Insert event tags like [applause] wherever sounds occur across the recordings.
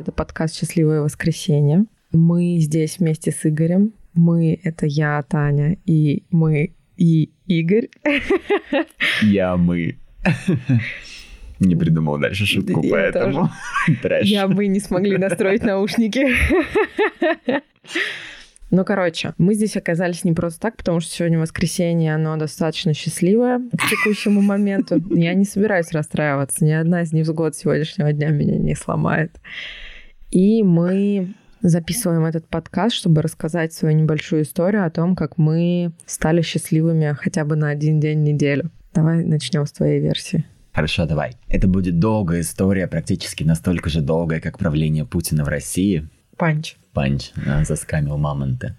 Это подкаст «Счастливое воскресенье». Мы здесь вместе с Игорем. Мы — это я, Таня, и мы и Игорь. Я, мы. Не придумал дальше шутку, я поэтому трэш. Я бы не смогли настроить наушники. Ну, короче, мы здесь оказались не просто так, потому что сегодня воскресенье, оно достаточно счастливое к текущему моменту. Я не собираюсь расстраиваться. Ни одна из невзгод сегодняшнего дня меня не сломает. И мы записываем этот подкаст, чтобы рассказать свою небольшую историю о том, как мы стали счастливыми хотя бы на один день в неделю. Давай начнем с твоей версии. Хорошо, давай. Это будет долгая история, практически настолько же долгая, как правление Путина в России. Панч. Панч а, заскамил мамонта.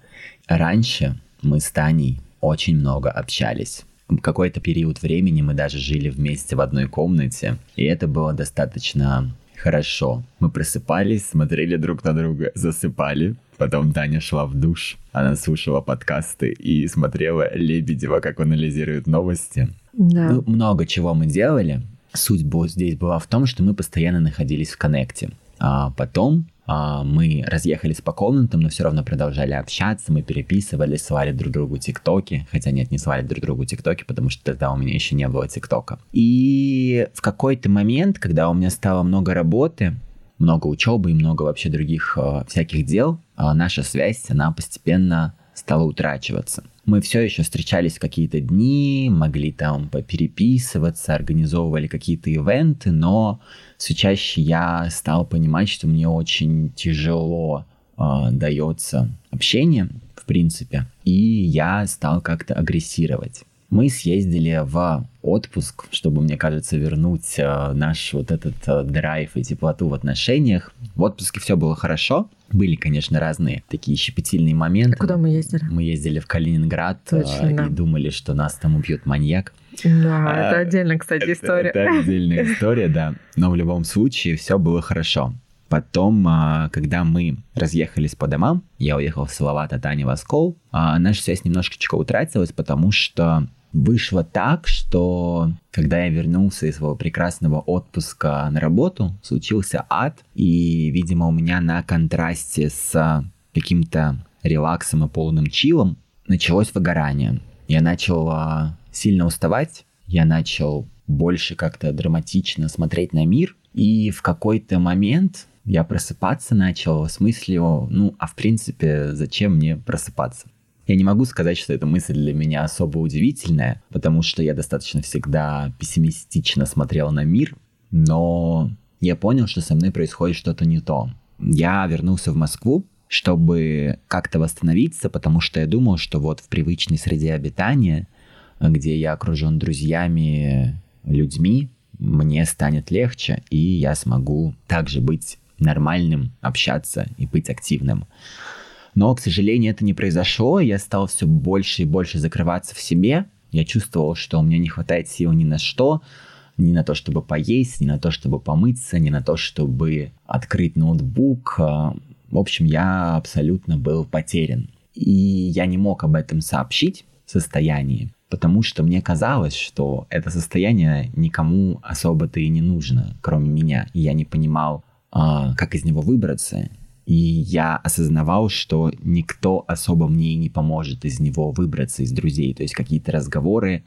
Раньше мы с Таней очень много общались. Какой-то период времени мы даже жили вместе в одной комнате, и это было достаточно хорошо. Мы просыпались, смотрели друг на друга, засыпали. Потом Таня шла в душ, она слушала подкасты и смотрела Лебедева, как он анализирует новости. Да. Ну, много чего мы делали. Суть здесь была в том, что мы постоянно находились в коннекте. А потом мы разъехались по комнатам, но все равно продолжали общаться, мы переписывались, свали друг другу тиктоки, хотя нет, не свали друг другу тиктоки, потому что тогда у меня еще не было тиктока. И в какой-то момент, когда у меня стало много работы, много учебы и много вообще других э, всяких дел, э, наша связь, она постепенно стала утрачиваться. Мы все еще встречались какие-то дни, могли там попереписываться, организовывали какие-то ивенты, но все чаще я стал понимать, что мне очень тяжело э, дается общение, в принципе, и я стал как-то агрессировать. Мы съездили в отпуск, чтобы, мне кажется, вернуть э, наш вот этот э, драйв и теплоту в отношениях. В отпуске все было хорошо. Были, конечно, разные такие щепетильные моменты. А куда мы ездили? Мы ездили в Калининград Точно, э, да. и думали, что нас там убьет маньяк. Да, а, это отдельная, кстати, история. Это, это отдельная [laughs] история, да. Но в любом случае все было хорошо. Потом, а, когда мы разъехались по домам, я уехал в Салават, а Таня в Оскол, а, наша связь немножечко утратилась, потому что вышло так, что когда я вернулся из своего прекрасного отпуска на работу, случился ад, и, видимо, у меня на контрасте с каким-то релаксом и полным чилом началось выгорание. Я начал а, сильно уставать, я начал больше как-то драматично смотреть на мир, и в какой-то момент я просыпаться начал с мыслью, ну, а в принципе, зачем мне просыпаться? Я не могу сказать, что эта мысль для меня особо удивительная, потому что я достаточно всегда пессимистично смотрел на мир, но я понял, что со мной происходит что-то не то. Я вернулся в Москву, чтобы как-то восстановиться, потому что я думал, что вот в привычной среде обитания, где я окружен друзьями, людьми, мне станет легче, и я смогу также быть нормальным, общаться и быть активным. Но, к сожалению, это не произошло. Я стал все больше и больше закрываться в себе. Я чувствовал, что у меня не хватает сил ни на что, ни на то, чтобы поесть, ни на то, чтобы помыться, ни на то, чтобы открыть ноутбук. В общем, я абсолютно был потерян. И я не мог об этом сообщить состоянии, потому что мне казалось, что это состояние никому особо-то и не нужно, кроме меня. И я не понимал, а, как из него выбраться. И я осознавал, что никто особо мне не поможет из него выбраться из друзей. То есть какие-то разговоры,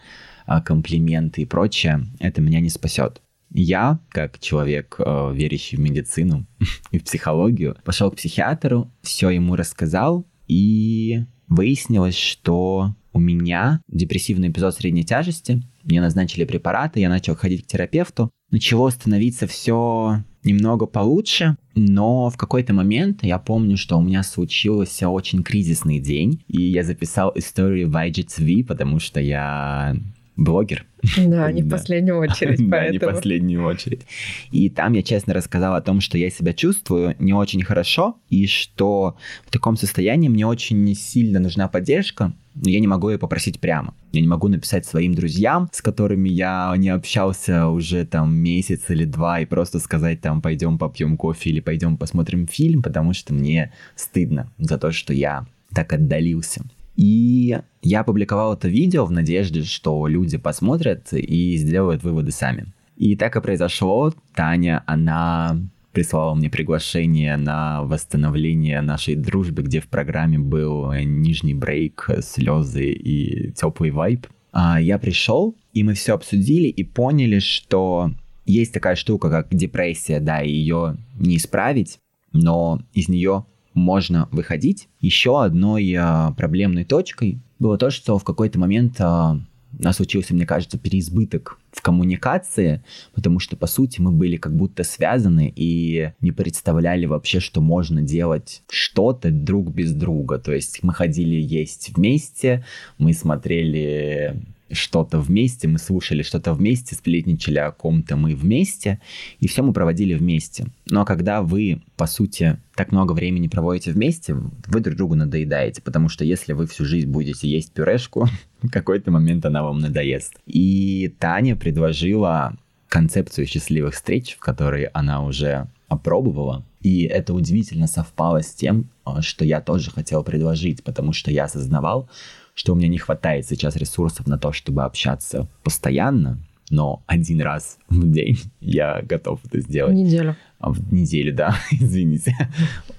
а, комплименты и прочее, это меня не спасет. Я, как человек, э, верящий в медицину [laughs] и в психологию, пошел к психиатру, все ему рассказал, и выяснилось, что у меня депрессивный эпизод средней тяжести, мне назначили препараты, я начал ходить к терапевту, начало становиться все немного получше, но в какой-то момент я помню, что у меня случился очень кризисный день, и я записал историю в IGTV, потому что я блогер. Да, не в последнюю очередь, поэтому. [laughs] Да, не в последнюю очередь. И там я честно рассказал о том, что я себя чувствую не очень хорошо, и что в таком состоянии мне очень сильно нужна поддержка, но я не могу ее попросить прямо. Я не могу написать своим друзьям, с которыми я не общался уже там месяц или два, и просто сказать там, пойдем попьем кофе или пойдем посмотрим фильм, потому что мне стыдно за то, что я так отдалился. И я опубликовал это видео в надежде, что люди посмотрят и сделают выводы сами. И так и произошло. Таня, она прислала мне приглашение на восстановление нашей дружбы, где в программе был нижний брейк, слезы и теплый вайб. А, я пришел, и мы все обсудили и поняли, что есть такая штука, как депрессия, да, и ее не исправить, но из нее можно выходить. Еще одной а, проблемной точкой было то, что в какой-то момент а, у нас случился, мне кажется, переизбыток в коммуникации, потому что, по сути, мы были как будто связаны и не представляли вообще, что можно делать что-то друг без друга. То есть мы ходили есть вместе, мы смотрели что-то вместе, мы слушали что-то вместе, сплетничали о ком-то мы вместе, и все мы проводили вместе. Но когда вы, по сути, так много времени проводите вместе, вы друг другу надоедаете, потому что если вы всю жизнь будете есть пюрешку, в [laughs] какой-то момент она вам надоест. И Таня предложила концепцию счастливых встреч, в которой она уже опробовала. И это удивительно совпало с тем, что я тоже хотел предложить, потому что я осознавал, что у меня не хватает сейчас ресурсов на то, чтобы общаться постоянно, но один раз в день я готов это сделать. В неделю. А, в неделю, да, [laughs] извините.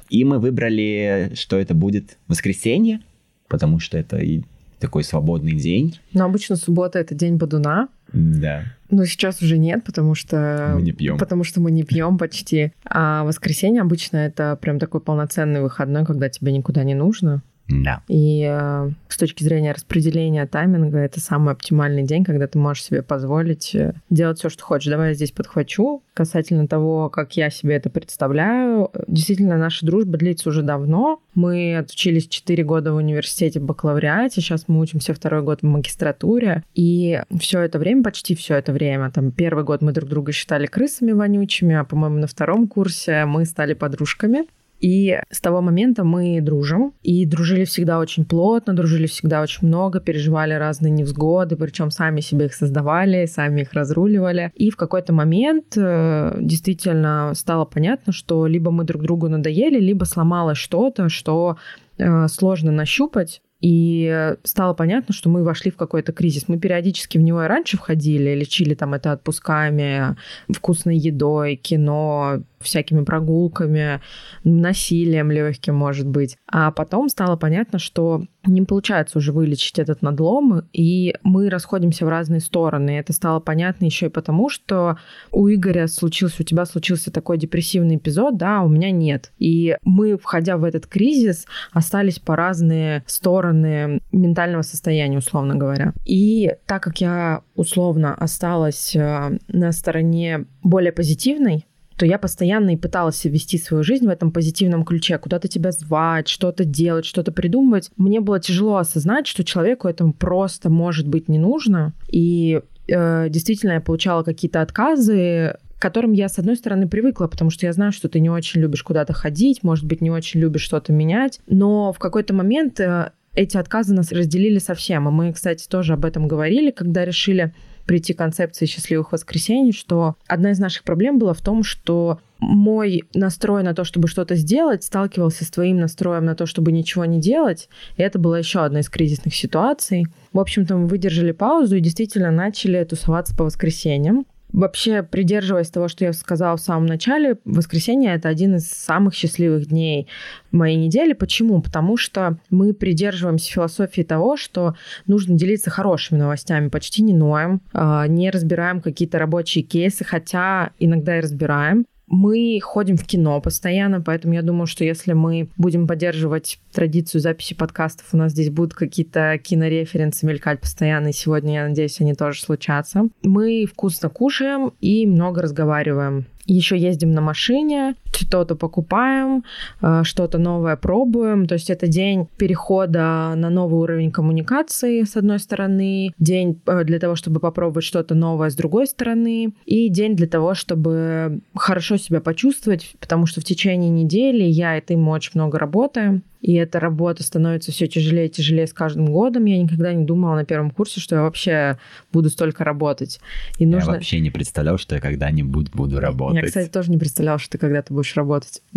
И мы выбрали, что это будет воскресенье, потому что это и такой свободный день. Но обычно суббота это день Бадуна. Да. Но сейчас уже нет, потому что... Мы не пьем. Потому что мы не пьем почти. А воскресенье обычно это прям такой полноценный выходной, когда тебе никуда не нужно. Да. И э, с точки зрения распределения тайминга, это самый оптимальный день, когда ты можешь себе позволить э, делать все, что хочешь. Давай я здесь подхвачу. Касательно того, как я себе это представляю, действительно, наша дружба длится уже давно. Мы отучились 4 года в университете в бакалавриате, сейчас мы учимся второй год в магистратуре. И все это время, почти все это время, там первый год мы друг друга считали крысами вонючими, а, по-моему, на втором курсе мы стали подружками. И с того момента мы дружим. И дружили всегда очень плотно, дружили всегда очень много, переживали разные невзгоды, причем сами себе их создавали, сами их разруливали. И в какой-то момент э, действительно стало понятно, что либо мы друг другу надоели, либо сломалось что-то, что э, сложно нащупать, и стало понятно, что мы вошли в какой-то кризис. Мы периодически в него и раньше входили, лечили там это отпусками, вкусной едой, кино, всякими прогулками, насилием легким, может быть. А потом стало понятно, что не получается уже вылечить этот надлом, и мы расходимся в разные стороны. Это стало понятно еще и потому, что у Игоря случился, у тебя случился такой депрессивный эпизод, да, а у меня нет. И мы, входя в этот кризис, остались по разные стороны ментального состояния, условно говоря. И так как я условно осталась э, на стороне более позитивной, то я постоянно и пыталась вести свою жизнь в этом позитивном ключе, куда-то тебя звать, что-то делать, что-то придумывать. Мне было тяжело осознать, что человеку этому просто может быть не нужно. И э, действительно я получала какие-то отказы, к которым я, с одной стороны, привыкла, потому что я знаю, что ты не очень любишь куда-то ходить, может быть, не очень любишь что-то менять, но в какой-то момент э, эти отказы нас разделили совсем. И мы, кстати, тоже об этом говорили, когда решили прийти к концепции счастливых воскресений, что одна из наших проблем была в том, что мой настрой на то, чтобы что-то сделать, сталкивался с твоим настроем на то, чтобы ничего не делать. И это была еще одна из кризисных ситуаций. В общем-то, мы выдержали паузу и действительно начали тусоваться по воскресеньям. Вообще, придерживаясь того, что я сказала в самом начале, воскресенье — это один из самых счастливых дней моей недели. Почему? Потому что мы придерживаемся философии того, что нужно делиться хорошими новостями, почти не ноем, а, не разбираем какие-то рабочие кейсы, хотя иногда и разбираем. Мы ходим в кино постоянно, поэтому я думаю, что если мы будем поддерживать традицию записи подкастов, у нас здесь будут какие-то кинореференсы мелькать постоянно, и сегодня, я надеюсь, они тоже случатся. Мы вкусно кушаем и много разговариваем еще ездим на машине, что-то покупаем, э, что-то новое пробуем. То есть это день перехода на новый уровень коммуникации, с одной стороны, день э, для того, чтобы попробовать что-то новое, с другой стороны, и день для того, чтобы хорошо себя почувствовать, потому что в течение недели я и ты мы очень много работаем. И эта работа становится все тяжелее и тяжелее с каждым годом. Я никогда не думала на первом курсе, что я вообще буду столько работать. И нужно... Я вообще не представлял, что я когда-нибудь буду работать. Я, кстати, тоже не представляла, что ты когда-то будешь работать. [laughs]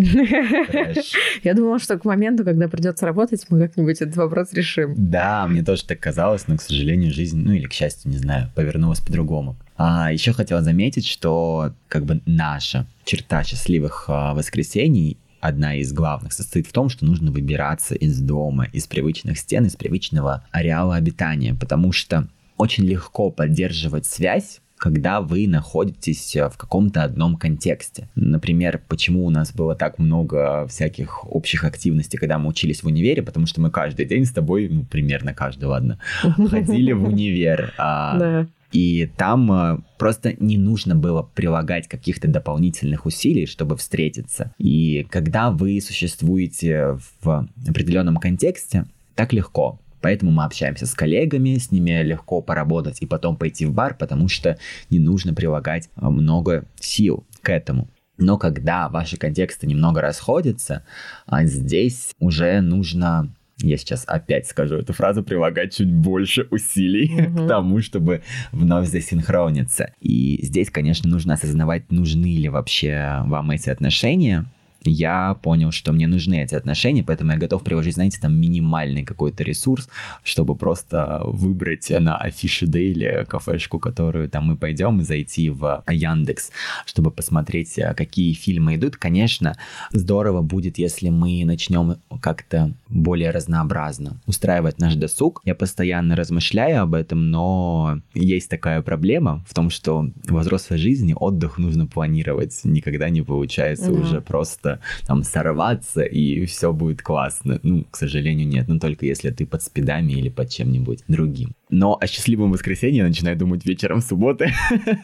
Я думала, что к моменту, когда придется работать, мы как-нибудь этот вопрос решим. Да, мне тоже так казалось, но, к сожалению, жизнь, ну или к счастью, не знаю, повернулась по-другому. А еще хотела заметить, что как бы наша черта счастливых а, воскресений одна из главных состоит в том, что нужно выбираться из дома, из привычных стен, из привычного ареала обитания, потому что очень легко поддерживать связь когда вы находитесь в каком-то одном контексте. Например, почему у нас было так много всяких общих активностей, когда мы учились в универе, потому что мы каждый день с тобой, ну, примерно каждый, ладно, [laughs] ходили в универ. А, и там э, просто не нужно было прилагать каких-то дополнительных усилий, чтобы встретиться. И когда вы существуете в определенном контексте, так легко. Поэтому мы общаемся с коллегами, с ними легко поработать и потом пойти в бар, потому что не нужно прилагать э, много сил к этому. Но когда ваши контексты немного расходятся, а здесь уже нужно я сейчас опять скажу эту фразу, прилагать чуть больше усилий mm-hmm. [laughs] к тому, чтобы вновь засинхрониться. И здесь, конечно, нужно осознавать, нужны ли вообще вам эти отношения, я понял, что мне нужны эти отношения, поэтому я готов приложить, знаете, там минимальный какой-то ресурс, чтобы просто выбрать на афише Дейли кафешку, которую там мы пойдем, и зайти в Яндекс, чтобы посмотреть, э, какие фильмы идут. Конечно, здорово будет, если мы начнем как-то более разнообразно устраивать наш досуг. Я постоянно размышляю об этом, но есть такая проблема в том, что в взрослой жизни отдых нужно планировать. Никогда не получается да. уже просто там сорваться и все будет классно. Ну, к сожалению, нет. Но только если ты под спидами или под чем-нибудь другим. Но о счастливом воскресенье я начинаю думать вечером субботы.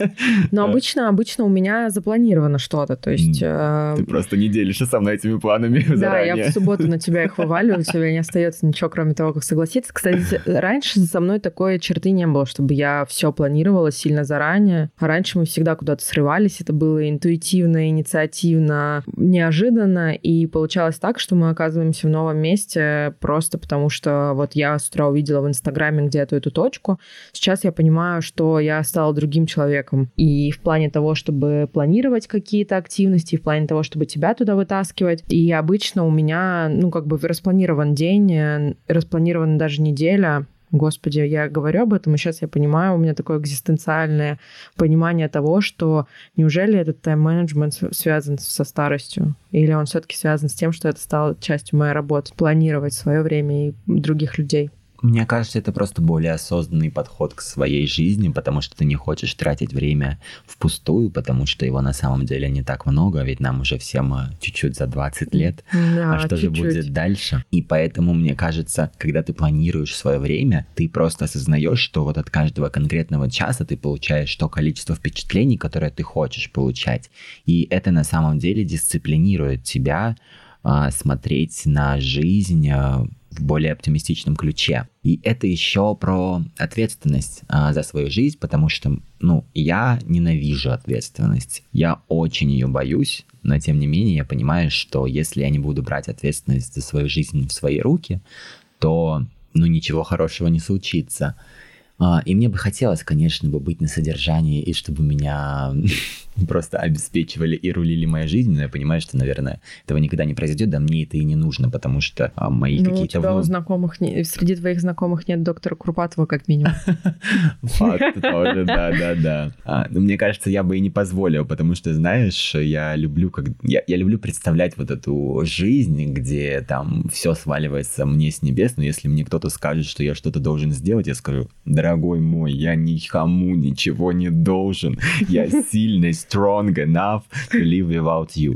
[laughs] Но обычно, обычно у меня запланировано что-то, то есть... Ты э... просто не делишься со мной этими планами [laughs] Да, заранее. я в субботу на [laughs] тебя их вываливаю, у тебя не остается ничего, кроме того, как согласиться. Кстати, раньше со мной такой черты не было, чтобы я все планировала сильно заранее. Раньше мы всегда куда-то срывались, это было интуитивно, инициативно, неожиданно, и получалось так, что мы оказываемся в новом месте просто потому, что вот я с утра увидела в Инстаграме где-то эту точку. Сейчас я понимаю, что я стала другим человеком. И в плане того, чтобы планировать какие-то активности, в плане того, чтобы тебя туда вытаскивать. И обычно у меня, ну, как бы распланирован день, э, распланирована даже неделя, Господи, я говорю об этом, и сейчас я понимаю, у меня такое экзистенциальное понимание того, что неужели этот тайм-менеджмент связан со старостью? Или он все-таки связан с тем, что это стало частью моей работы, планировать свое время и других людей? Мне кажется, это просто более осознанный подход к своей жизни, потому что ты не хочешь тратить время впустую, потому что его на самом деле не так много, ведь нам уже всем э, чуть-чуть за 20 лет. Да, а что чуть-чуть. же будет дальше? И поэтому, мне кажется, когда ты планируешь свое время, ты просто осознаешь, что вот от каждого конкретного часа ты получаешь то количество впечатлений, которое ты хочешь получать. И это на самом деле дисциплинирует тебя а, смотреть на жизнь а, в более оптимистичном ключе. И это еще про ответственность а, за свою жизнь, потому что, ну, я ненавижу ответственность. Я очень ее боюсь, но тем не менее я понимаю, что если я не буду брать ответственность за свою жизнь в свои руки, то, ну, ничего хорошего не случится. А, и мне бы хотелось, конечно, бы быть на содержании, и чтобы меня просто обеспечивали и рулили моей жизнью, но я понимаю, что, наверное, этого никогда не произойдет, да мне это и не нужно, потому что а, мои ну, какие-то... у тебя у знакомых, не... среди твоих знакомых нет доктора Курпатова, как минимум. [laughs] Факт тоже, да-да-да. А, но мне кажется, я бы и не позволил, потому что, знаешь, я люблю, как... я люблю представлять вот эту жизнь, где там все сваливается мне с небес, но если мне кто-то скажет, что я что-то должен сделать, я скажу, дорогой мой, я никому ничего не должен, я [laughs] сильный, strong enough to live without you,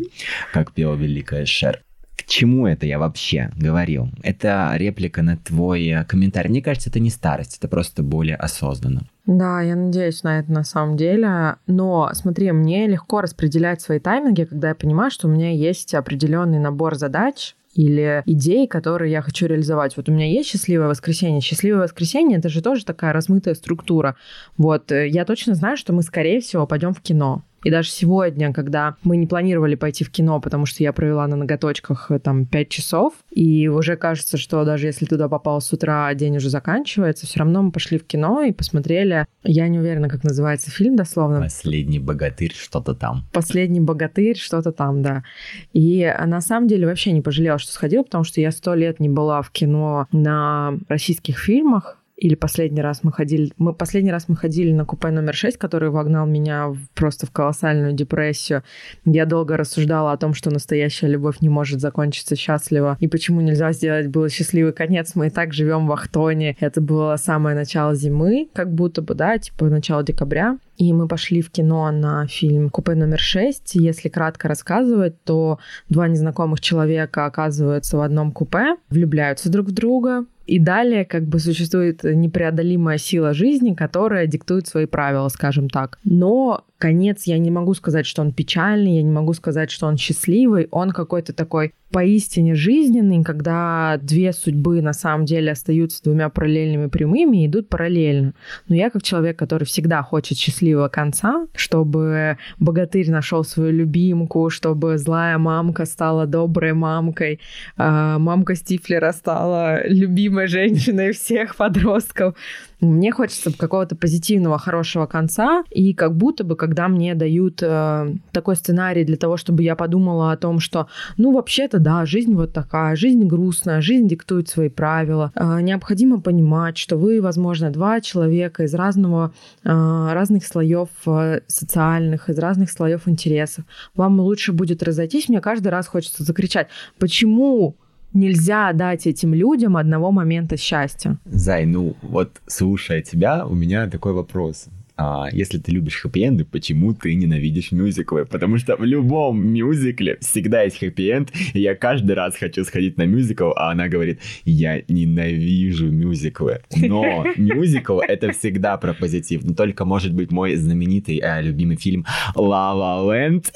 как пела великая Шер. К чему это я вообще говорил? Это реплика на твой комментарий. Мне кажется, это не старость, это просто более осознанно. Да, я надеюсь на это на самом деле. Но смотри, мне легко распределять свои тайминги, когда я понимаю, что у меня есть определенный набор задач, или идей, которые я хочу реализовать. Вот у меня есть счастливое воскресенье. Счастливое воскресенье это же тоже такая размытая структура. Вот э, я точно знаю, что мы, скорее всего, пойдем в кино. И даже сегодня, когда мы не планировали пойти в кино, потому что я провела на ноготочках э, там 5 часов, и уже кажется, что даже если туда попал с утра, день уже заканчивается, все равно мы пошли в кино и посмотрели, я не уверена, как называется фильм дословно. Последний богатырь, что-то там. Последний богатырь, что-то там, да. И на самом деле вообще не пожалела, что сходила, потому что я сто лет не была в кино на российских фильмах, или последний раз мы ходили... Мы последний раз мы ходили на купе номер 6, который вогнал меня в, просто в колоссальную депрессию. Я долго рассуждала о том, что настоящая любовь не может закончиться счастливо, и почему нельзя сделать был счастливый конец. Мы и так живем в Ахтоне. Это было самое начало зимы, как будто бы, да, типа начало декабря. И мы пошли в кино на фильм «Купе номер 6». Если кратко рассказывать, то два незнакомых человека оказываются в одном купе, влюбляются друг в друга, и далее как бы существует непреодолимая сила жизни, которая диктует свои правила, скажем так. Но конец, я не могу сказать, что он печальный, я не могу сказать, что он счастливый, он какой-то такой поистине жизненный, когда две судьбы на самом деле остаются двумя параллельными прямыми и идут параллельно. Но я как человек, который всегда хочет счастливого конца, чтобы богатырь нашел свою любимку, чтобы злая мамка стала доброй мамкой, а мамка Стифлера стала любимой женщиной всех подростков, мне хочется какого-то позитивного, хорошего конца, и как будто бы, когда мне дают э, такой сценарий для того, чтобы я подумала о том, что, ну, вообще-то, да, жизнь вот такая, жизнь грустная, жизнь диктует свои правила. Э, необходимо понимать, что вы, возможно, два человека из разного, э, разных слоев э, социальных, из разных слоев интересов. Вам лучше будет разойтись. Мне каждый раз хочется закричать, почему нельзя дать этим людям одного момента счастья. Зай, ну вот слушая тебя, у меня такой вопрос а, если ты любишь хэппи-энды, почему ты ненавидишь мюзиклы? Потому что в любом мюзикле всегда есть хэппи-энд, и я каждый раз хочу сходить на мюзикл, а она говорит, я ненавижу мюзиклы. Но [laughs] мюзикл — это всегда про позитив. Но только, может быть, мой знаменитый э, любимый фильм «La La Land».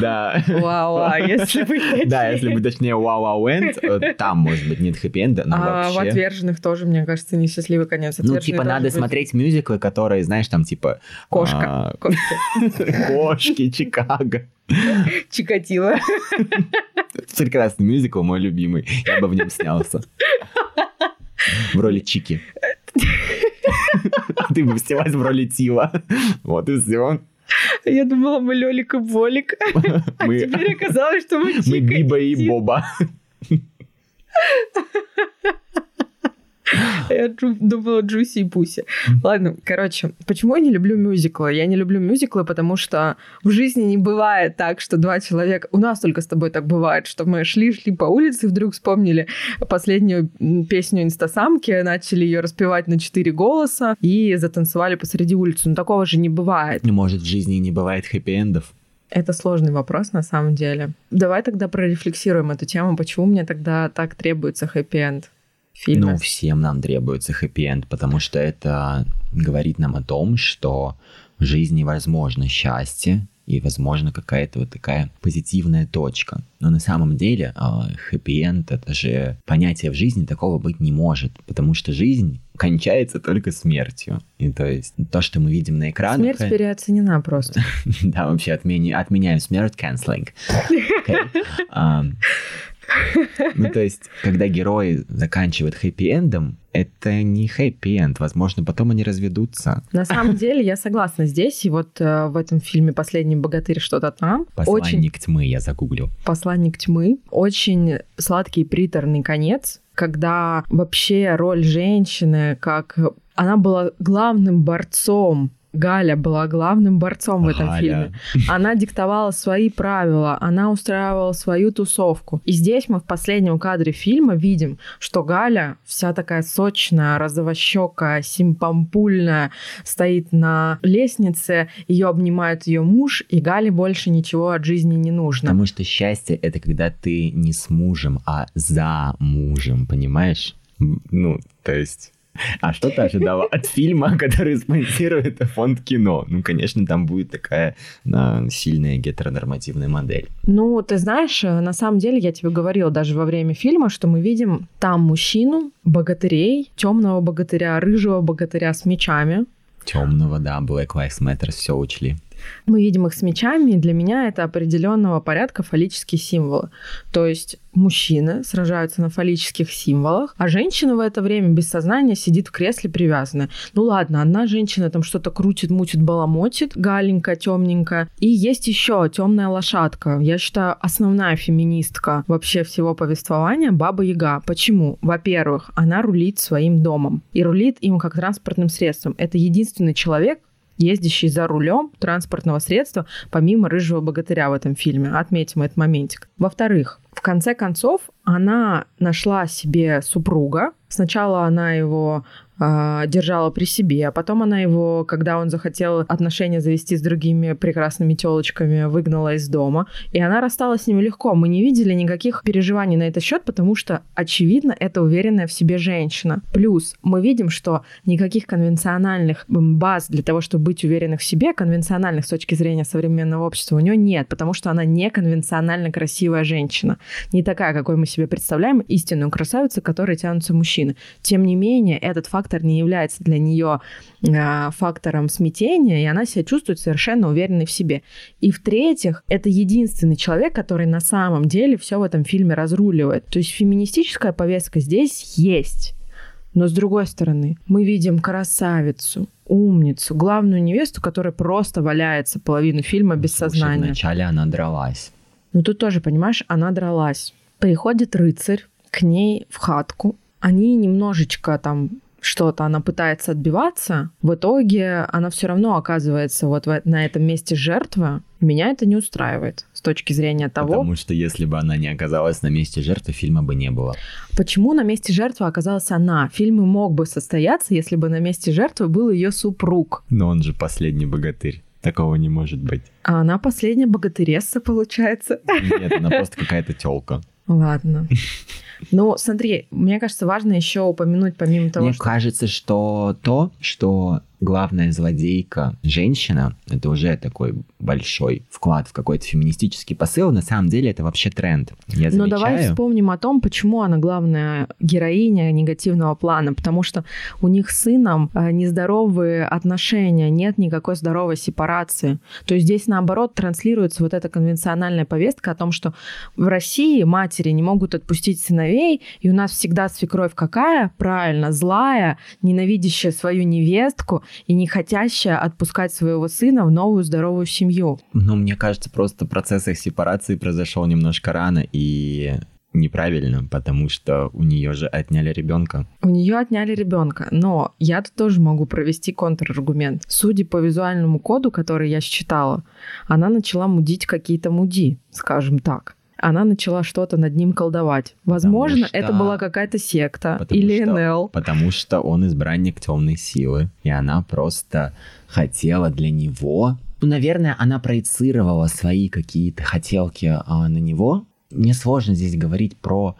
Да. Вау, если бы Да, если бы точнее «La La Land», э, там, может быть, нет хэппи-энда, но а вообще... в «Отверженных» тоже, мне кажется, несчастливый конец. Ну, типа, надо смотреть мюзиклы, которые которые, знаешь, там типа... Кошка. А, кошки, Чикаго. Чикатило. Прекрасный мюзикл, мой любимый. Я бы в нем снялся. В роли Чики. А ты бы снялась в роли Тила. Вот и все. Я думала, мы Лёлик и Болик. А теперь оказалось, что мы Чика Мы Биба и Боба. [laughs] Я думала Джуси и Пуси. Ладно, короче, почему я не люблю мюзиклы? Я не люблю мюзиклы, потому что в жизни не бывает так, что два человека... У нас только с тобой так бывает, что мы шли-шли по улице, вдруг вспомнили последнюю песню инстасамки, начали ее распевать на четыре голоса и затанцевали посреди улицы. Но такого же не бывает. Ну, может, в жизни не бывает хэппи-эндов? Это сложный вопрос на самом деле. Давай тогда прорефлексируем эту тему. Почему мне тогда так требуется хэппи-энд? Фильме. Ну, всем нам требуется хэппи-энд, потому что это говорит нам о том, что в жизни возможно счастье, и, возможно, какая-то вот такая позитивная точка. Но на самом деле а, хэппи-энд — это же понятие в жизни такого быть не может, потому что жизнь кончается только смертью. И то есть то, что мы видим на экранах... Смерть переоценена просто. [laughs] Да, вообще отменяем смерть, canceling. [laughs] Ну, то есть, когда герои заканчивают хэппи-эндом, это не хэппи-энд. Возможно, потом они разведутся. На самом деле, я согласна здесь. И вот э, в этом фильме «Последний богатырь» что-то там. «Посланник очень... тьмы» я загуглил. «Посланник тьмы». Очень сладкий приторный конец, когда вообще роль женщины, как она была главным борцом Галя была главным борцом в этом Галя. фильме. Она диктовала свои правила, она устраивала свою тусовку. И здесь мы в последнем кадре фильма видим, что Галя вся такая сочная, розовощекая, симпампульная, стоит на лестнице, ее обнимает ее муж, и Гале больше ничего от жизни не нужно. Потому что счастье — это когда ты не с мужем, а за мужем, понимаешь? Ну, то есть а что ты ожидала от фильма, [laughs] который спонсирует фонд кино? Ну, конечно, там будет такая на, сильная гетеронормативная модель. Ну, ты знаешь, на самом деле я тебе говорила даже во время фильма, что мы видим там мужчину, богатырей, темного богатыря, рыжего богатыря с мечами. Темного, да, Black Lives Matter, все учли. Мы видим их с мечами, и для меня это определенного порядка фаллические символы. То есть мужчины сражаются на фаллических символах, а женщина в это время без сознания сидит в кресле привязанная. Ну ладно, одна женщина там что-то крутит, мутит, баламотит, галенькая, темненькая. И есть еще темная лошадка. Я считаю, основная феминистка вообще всего повествования Баба Яга. Почему? Во-первых, она рулит своим домом. И рулит им как транспортным средством. Это единственный человек, ездящий за рулем транспортного средства, помимо рыжего богатыря в этом фильме. Отметим этот моментик. Во-вторых, в конце концов, она нашла себе супруга. Сначала она его держала при себе, а потом она его, когда он захотел отношения завести с другими прекрасными телочками, выгнала из дома. И она рассталась с ним легко. Мы не видели никаких переживаний на этот счет, потому что, очевидно, это уверенная в себе женщина. Плюс мы видим, что никаких конвенциональных баз для того, чтобы быть уверенных в себе, конвенциональных с точки зрения современного общества, у нее нет, потому что она не конвенционально красивая женщина. Не такая, какой мы себе представляем, истинную красавицу, которой тянутся мужчины. Тем не менее, этот фактор не является для нее э, фактором смятения, и она себя чувствует совершенно уверенной в себе. И в-третьих, это единственный человек, который на самом деле все в этом фильме разруливает. То есть феминистическая повестка здесь есть. Но с другой стороны, мы видим красавицу, умницу, главную невесту, которая просто валяется половину фильма без Слушай, сознания. Вначале она дралась. Ну тут тоже, понимаешь, она дралась. Приходит рыцарь к ней в хатку. Они немножечко там что-то она пытается отбиваться, в итоге она все равно оказывается вот на этом месте жертвы. Меня это не устраивает с точки зрения того... Потому что если бы она не оказалась на месте жертвы, фильма бы не было. Почему на месте жертвы оказалась она? Фильм мог бы состояться, если бы на месте жертвы был ее супруг. Но он же последний богатырь. Такого не может быть. А она последняя богатыресса, получается. Нет, она просто какая-то телка. Ладно. [laughs] Ну, смотри, мне кажется, важно еще упомянуть, помимо того, Мне что... кажется, что то, что главная злодейка женщина, это уже такой большой вклад в какой-то феминистический посыл. На самом деле это вообще тренд. Я Но замечаю. давай вспомним о том, почему она главная героиня негативного плана. Потому что у них с сыном э, нездоровые отношения, нет никакой здоровой сепарации. То есть здесь, наоборот, транслируется вот эта конвенциональная повестка о том, что в России матери не могут отпустить сыновей, и у нас всегда свекровь какая? Правильно, злая, ненавидящая свою невестку и не хотящая отпускать своего сына в новую здоровую семью. Но мне кажется, просто процесс их сепарации произошел немножко рано и неправильно, потому что у нее же отняли ребенка. У нее отняли ребенка, но я тут тоже могу провести контраргумент. Судя по визуальному коду, который я считала, она начала мудить какие-то муди, скажем так. Она начала что-то над ним колдовать. Возможно, что- это была какая-то секта Потому или что- НЛ. Потому что он избранник темной силы, и она просто хотела для него. Ну, наверное, она проецировала свои какие-то хотелки а, на него. Мне сложно здесь говорить про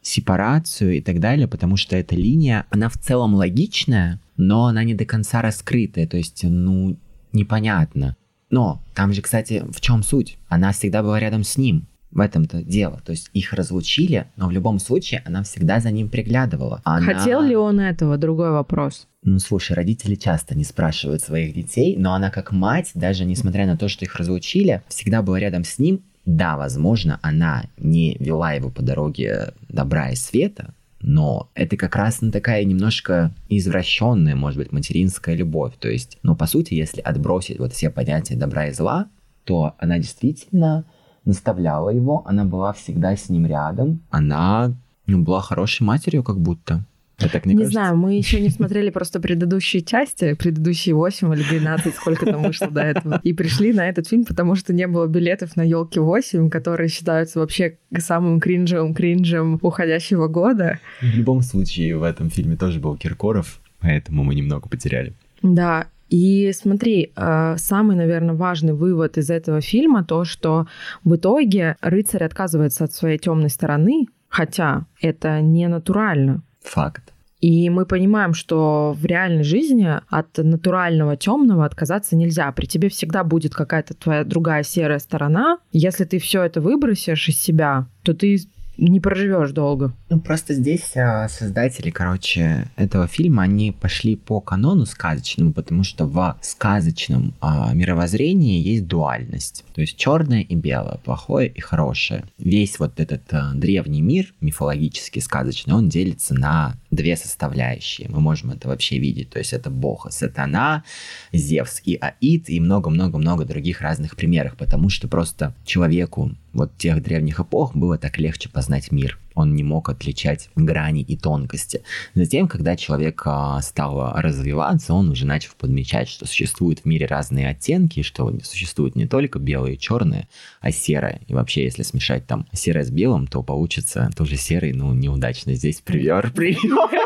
сепарацию и так далее, потому что эта линия, она в целом логичная, но она не до конца раскрытая, то есть, ну, непонятно. Но там же, кстати, в чем суть? Она всегда была рядом с ним. В этом-то дело. То есть их разлучили, но в любом случае она всегда за ним приглядывала. Она- Хотел ли он этого? Другой вопрос. Ну, слушай, родители часто не спрашивают своих детей, но она как мать, даже несмотря на то, что их разлучили, всегда была рядом с ним. Да, возможно, она не вела его по дороге добра и света, но это как раз ну, такая немножко извращенная, может быть, материнская любовь. То есть, ну, по сути, если отбросить вот все понятия добра и зла, то она действительно наставляла его, она была всегда с ним рядом. Она ну, была хорошей матерью, как будто. Я так не Не кажется? знаю, мы еще не смотрели просто предыдущие части, предыдущие 8 или 12, сколько там вышло до этого. И пришли на этот фильм, потому что не было билетов на елки 8, которые считаются вообще самым кринжевым кринжем уходящего года. В любом случае, в этом фильме тоже был Киркоров, поэтому мы немного потеряли. Да, и смотри, э, самый, наверное, важный вывод из этого фильма то, что в итоге рыцарь отказывается от своей темной стороны, хотя это не натурально. Факт. И мы понимаем, что в реальной жизни от натурального темного отказаться нельзя. При тебе всегда будет какая-то твоя другая серая сторона. Если ты все это выбросишь из себя, то ты не проживешь долго. Ну, просто здесь а, создатели, короче, этого фильма, они пошли по канону сказочному, потому что в сказочном а, мировоззрении есть дуальность. То есть черное и белое, плохое и хорошее. Весь вот этот а, древний мир, мифологический, сказочный, он делится на две составляющие. Мы можем это вообще видеть. То есть это бог и сатана, Зевс и Аид и много-много-много других разных примеров, потому что просто человеку вот тех древних эпох было так легче познать мир. Он не мог отличать грани и тонкости. Затем, когда человек а, стал развиваться, он уже начал подмечать, что существуют в мире разные оттенки, что существует не только белое и черное, а серое. И вообще, если смешать там серое с белым, то получится тоже серый, ну, неудачно здесь привер, привер. [laughs]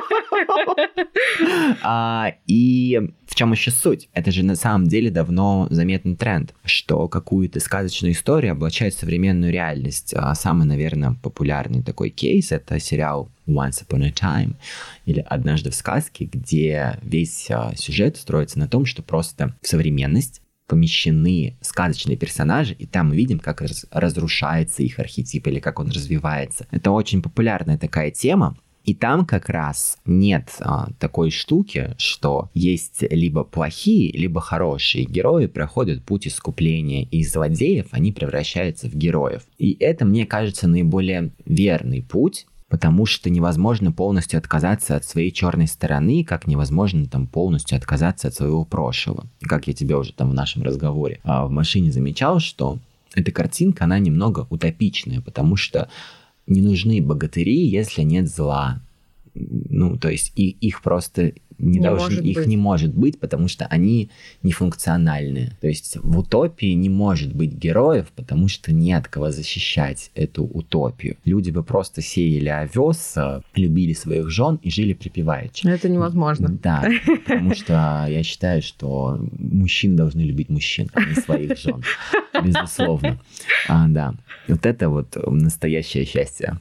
А, и в чем еще суть? Это же на самом деле давно заметный тренд, что какую-то сказочную историю облачают современную реальность. А самый, наверное, популярный такой кейс — это сериал Once Upon a Time или «Однажды в сказке», где весь а, сюжет строится на том, что просто в современность помещены сказочные персонажи, и там мы видим, как раз, разрушается их архетип или как он развивается. Это очень популярная такая тема, и там как раз нет а, такой штуки, что есть либо плохие, либо хорошие герои проходят путь искупления, и злодеев они превращаются в героев. И это, мне кажется, наиболее верный путь, потому что невозможно полностью отказаться от своей черной стороны, как невозможно там полностью отказаться от своего прошлого. И как я тебе уже там в нашем разговоре а, в машине замечал, что эта картинка, она немного утопичная, потому что не нужны богатыри, если нет зла. Ну, то есть и, их просто не, не должны, их быть. не может быть, потому что они нефункциональны. То есть в утопии не может быть героев, потому что не от кого защищать эту утопию. Люди бы просто сеяли овес, любили своих жен и жили припеваючи. Это невозможно. Да, потому что я считаю, что мужчин должны любить мужчин, а не своих жен. Безусловно. А, да. Вот это вот настоящее счастье,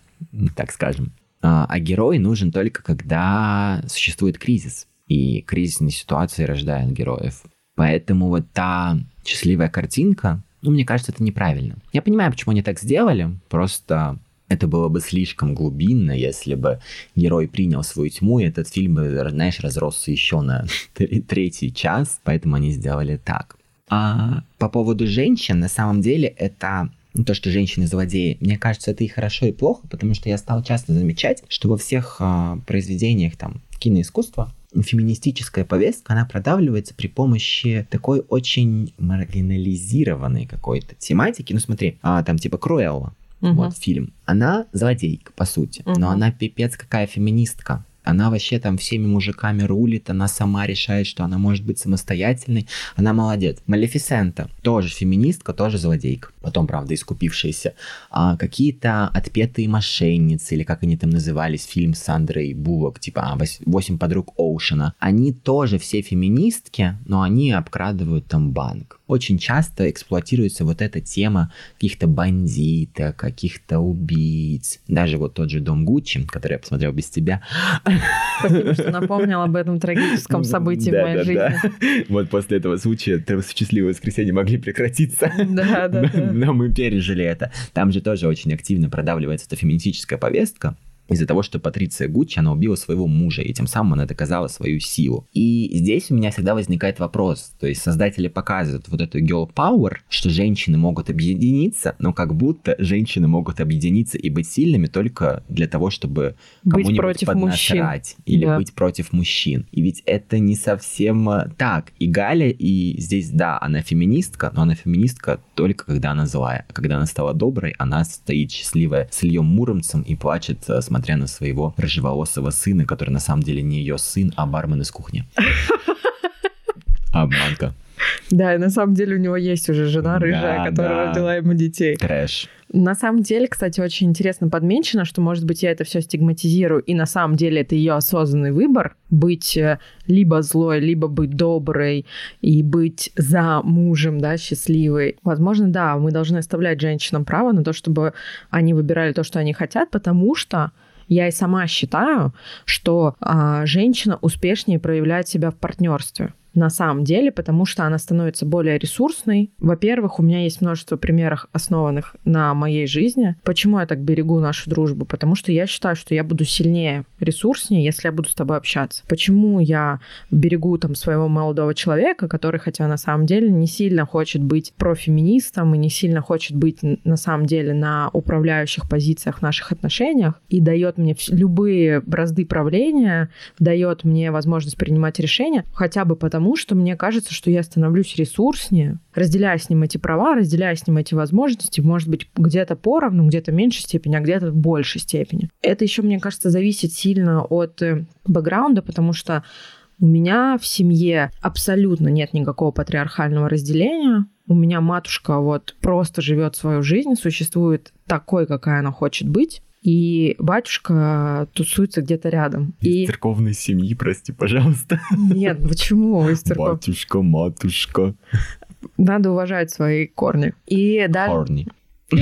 так скажем. А, а герой нужен только когда существует кризис. И кризисные ситуации рождают героев. Поэтому вот та счастливая картинка, ну, мне кажется, это неправильно. Я понимаю, почему они так сделали, просто это было бы слишком глубинно, если бы герой принял свою тьму, и этот фильм знаешь, разросся еще на [laughs] третий час, поэтому они сделали так. А по поводу женщин, на самом деле, это то, что женщины злодеи, мне кажется, это и хорошо, и плохо, потому что я стал часто замечать, что во всех а, произведениях там киноискусства феминистическая повестка, она продавливается при помощи такой очень маргинализированной какой-то тематики. Ну смотри, а, там типа Круэлла, угу. вот фильм. Она злодейка, по сути, угу. но она пипец какая феминистка. Она вообще там всеми мужиками рулит, она сама решает, что она может быть самостоятельной. Она молодец. Малефисента тоже феминистка, тоже злодейка. Потом, правда, искупившаяся. А, какие-то отпетые мошенницы, или как они там назывались, фильм с Сандрой Буллок, типа а, «Восемь подруг Оушена». Они тоже все феминистки, но они обкрадывают там банк очень часто эксплуатируется вот эта тема каких-то бандитов, каких-то убийц. Даже вот тот же Дом Гуччи, который я посмотрел без тебя. Спасибо, что напомнил об этом трагическом событии в моей жизни. Вот после этого случая счастливое воскресенье могли прекратиться. Да, да, да. Но мы пережили это. Там же тоже очень активно продавливается эта феминистическая повестка из-за того, что Патриция Гуччи, она убила своего мужа, и тем самым она доказала свою силу. И здесь у меня всегда возникает вопрос, то есть создатели показывают вот эту girl power, что женщины могут объединиться, но как будто женщины могут объединиться и быть сильными только для того, чтобы кому-нибудь против поднасрать мужчин. или да. быть против мужчин. И ведь это не совсем э, так. И Галя, и здесь, да, она феминистка, но она феминистка только когда она злая. А когда она стала доброй, она стоит счастливая с Ильем Муромцем и плачет, э, смотря на своего рыжеволосого сына, который на самом деле не ее сын, а бармен из кухни. Обманка. Да, и на самом деле у него есть уже жена рыжая, да, которая да. родила ему детей. Трэш. На самом деле, кстати, очень интересно подмечено, что, может быть, я это все стигматизирую, и на самом деле это ее осознанный выбор быть э, либо злой, либо быть доброй и быть за мужем, да, счастливой. Возможно, да, мы должны оставлять женщинам право на то, чтобы они выбирали то, что они хотят, потому что я и сама считаю, что а, женщина успешнее проявляет себя в партнерстве. На самом деле, потому что она становится более ресурсной. Во-первых, у меня есть множество примеров, основанных на моей жизни. Почему я так берегу нашу дружбу? Потому что я считаю, что я буду сильнее, ресурснее, если я буду с тобой общаться. Почему я берегу там своего молодого человека, который, хотя на самом деле не сильно хочет быть профеминистом и не сильно хочет быть на самом деле на управляющих позициях в наших отношениях и дает мне любые бразды правления, дает мне возможность принимать решения, хотя бы потому, потому что мне кажется, что я становлюсь ресурснее, разделяя с ним эти права, разделяя с ним эти возможности, может быть, где-то поровну, где-то в меньшей степени, а где-то в большей степени. Это еще, мне кажется, зависит сильно от э, бэкграунда, потому что у меня в семье абсолютно нет никакого патриархального разделения. У меня матушка вот просто живет свою жизнь, существует такой, какая она хочет быть и батюшка тусуется где-то рядом. Из и... церковной семьи, прости, пожалуйста. Нет, почему из церковной? Батюшка, матушка. Надо уважать свои корни. И даже... Корни. [laughs]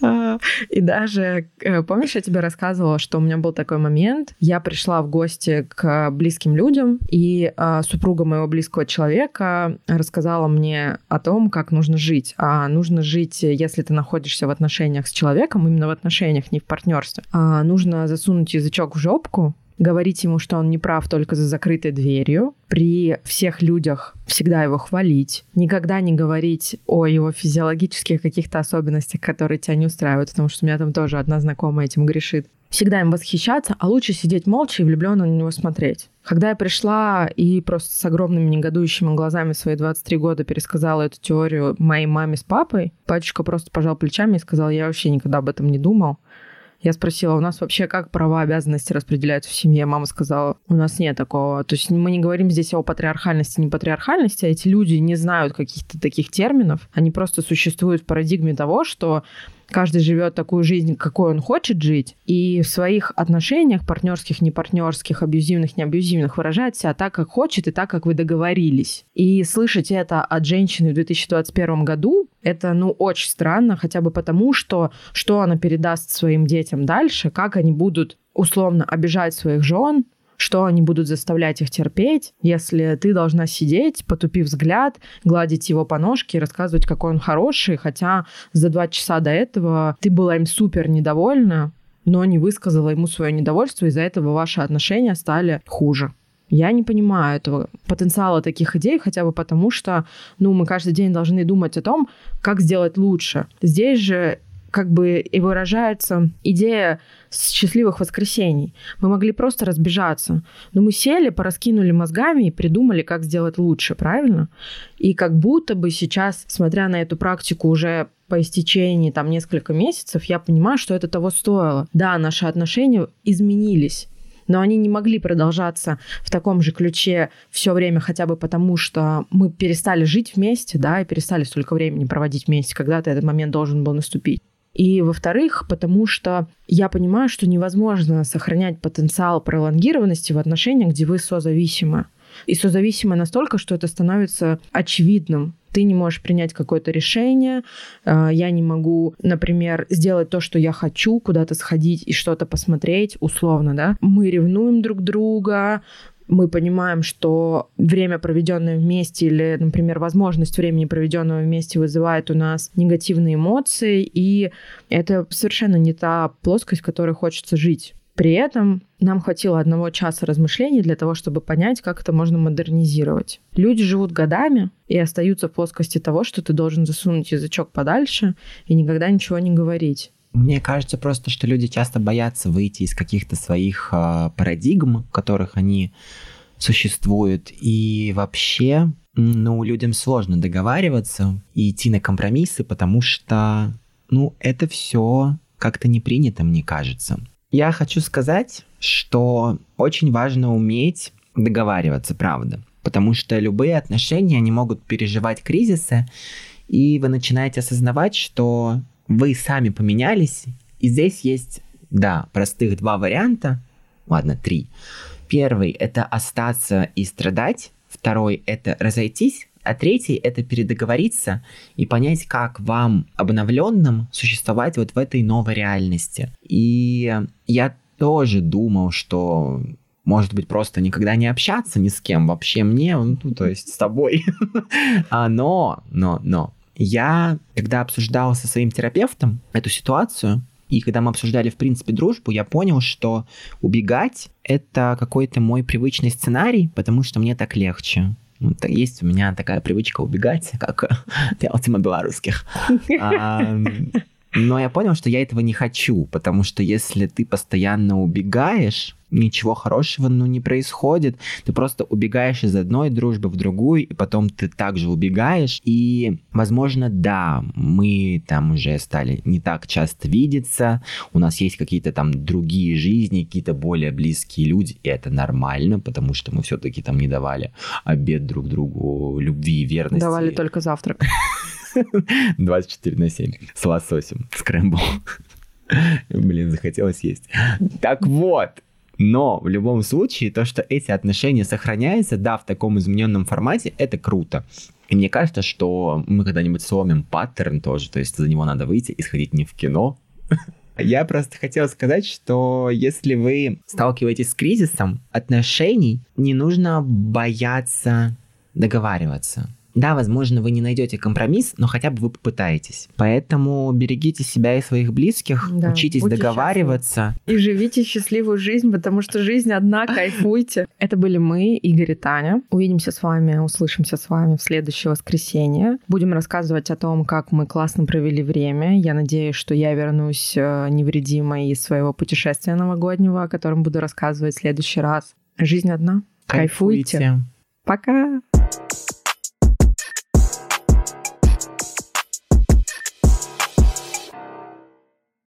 [laughs] И даже, э, помнишь, я тебе рассказывала, что у меня был такой момент. Я пришла в гости к близким людям, и а, супруга моего близкого человека рассказала мне о том, как нужно жить. А нужно жить, если ты находишься в отношениях с человеком, именно в отношениях, не в партнерстве. А нужно засунуть язычок в жопку, говорить ему, что он не прав только за закрытой дверью, при всех людях всегда его хвалить, никогда не говорить о его физиологических каких-то особенностях, которые тебя не устраивают, потому что у меня там тоже одна знакомая этим грешит. Всегда им восхищаться, а лучше сидеть молча и влюбленно на него смотреть. Когда я пришла и просто с огромными негодующими глазами свои 23 года пересказала эту теорию моей маме с папой, батюшка просто пожал плечами и сказал, я вообще никогда об этом не думал. Я спросила, у нас вообще как права, обязанности распределяются в семье? Мама сказала, у нас нет такого. То есть мы не говорим здесь о патриархальности, не патриархальности, а эти люди не знают каких-то таких терминов. Они просто существуют в парадигме того, что Каждый живет такую жизнь, какой он хочет жить, и в своих отношениях, партнерских, не партнерских, абьюзивных, не абьюзивных, выражает себя так, как хочет, и так, как вы договорились. И слышать это от женщины в 2021 году, это, ну, очень странно, хотя бы потому, что что она передаст своим детям дальше, как они будут условно обижать своих жен, что они будут заставлять их терпеть, если ты должна сидеть, потупив взгляд, гладить его по ножке и рассказывать, какой он хороший, хотя за два часа до этого ты была им супер недовольна, но не высказала ему свое недовольство, из-за этого ваши отношения стали хуже. Я не понимаю этого потенциала таких идей, хотя бы потому, что ну, мы каждый день должны думать о том, как сделать лучше. Здесь же как бы и выражается идея счастливых воскресений. Мы могли просто разбежаться, но мы сели, пораскинули мозгами и придумали, как сделать лучше, правильно? И как будто бы сейчас, смотря на эту практику уже по истечении там несколько месяцев, я понимаю, что это того стоило. Да, наши отношения изменились, но они не могли продолжаться в таком же ключе все время, хотя бы потому, что мы перестали жить вместе, да, и перестали столько времени проводить вместе, когда-то этот момент должен был наступить. И, во-вторых, потому что я понимаю, что невозможно сохранять потенциал пролонгированности в отношениях, где вы созависимы. И созависимы настолько, что это становится очевидным. Ты не можешь принять какое-то решение, а, я не могу, например, сделать то, что я хочу, куда-то сходить и что-то посмотреть, условно, да. Мы ревнуем друг друга, мы понимаем, что время, проведенное вместе, или, например, возможность времени, проведенного вместе, вызывает у нас негативные эмоции, и это совершенно не та плоскость, в которой хочется жить. При этом нам хватило одного часа размышлений для того, чтобы понять, как это можно модернизировать. Люди живут годами и остаются в плоскости того, что ты должен засунуть язычок подальше и никогда ничего не говорить. Мне кажется просто, что люди часто боятся выйти из каких-то своих э, парадигм, в которых они существуют. И вообще, ну, людям сложно договариваться и идти на компромиссы, потому что, ну, это все как-то не принято, мне кажется. Я хочу сказать, что очень важно уметь договариваться, правда. Потому что любые отношения, они могут переживать кризисы, и вы начинаете осознавать, что вы сами поменялись, и здесь есть, да, простых два варианта, ладно, три. Первый — это остаться и страдать, второй — это разойтись, а третий — это передоговориться и понять, как вам, обновленным, существовать вот в этой новой реальности. И я тоже думал, что может быть, просто никогда не общаться ни с кем, вообще мне, ну, то есть с тобой. [laughs] А, но, но, но, я, когда обсуждал со своим терапевтом эту ситуацию, и когда мы обсуждали, в принципе, дружбу, я понял, что убегать — это какой-то мой привычный сценарий, потому что мне так легче. Ну, есть у меня такая привычка убегать, как [laughs] Театима белорусских. [laughs] Но я понял, что я этого не хочу, потому что если ты постоянно убегаешь, ничего хорошего ну, не происходит. Ты просто убегаешь из одной дружбы в другую, и потом ты также убегаешь. И, возможно, да, мы там уже стали не так часто видеться, у нас есть какие-то там другие жизни, какие-то более близкие люди, и это нормально, потому что мы все-таки там не давали обед друг другу любви и верности. Давали только завтрак. [laughs] 24 на 7 с лососем, скрэмбл. [laughs] Блин, захотелось есть. Так вот, но в любом случае, то, что эти отношения сохраняются, да, в таком измененном формате, это круто. И мне кажется, что мы когда-нибудь сломим паттерн тоже, то есть за него надо выйти и сходить не в кино. Я просто хотел сказать, что если вы сталкиваетесь с кризисом отношений, не нужно бояться договариваться. Да, возможно, вы не найдете компромисс, но хотя бы вы попытаетесь. Поэтому берегите себя и своих близких, да, учитесь договариваться. Счастливы. И живите счастливую жизнь, потому что жизнь одна, кайфуйте. Это были мы, Игорь и Таня. Увидимся с вами, услышимся с вами в следующее воскресенье. Будем рассказывать о том, как мы классно провели время. Я надеюсь, что я вернусь э, невредимой из своего путешествия новогоднего, о котором буду рассказывать в следующий раз. Жизнь одна. Кайфуйте. Кайфуйте. Пока.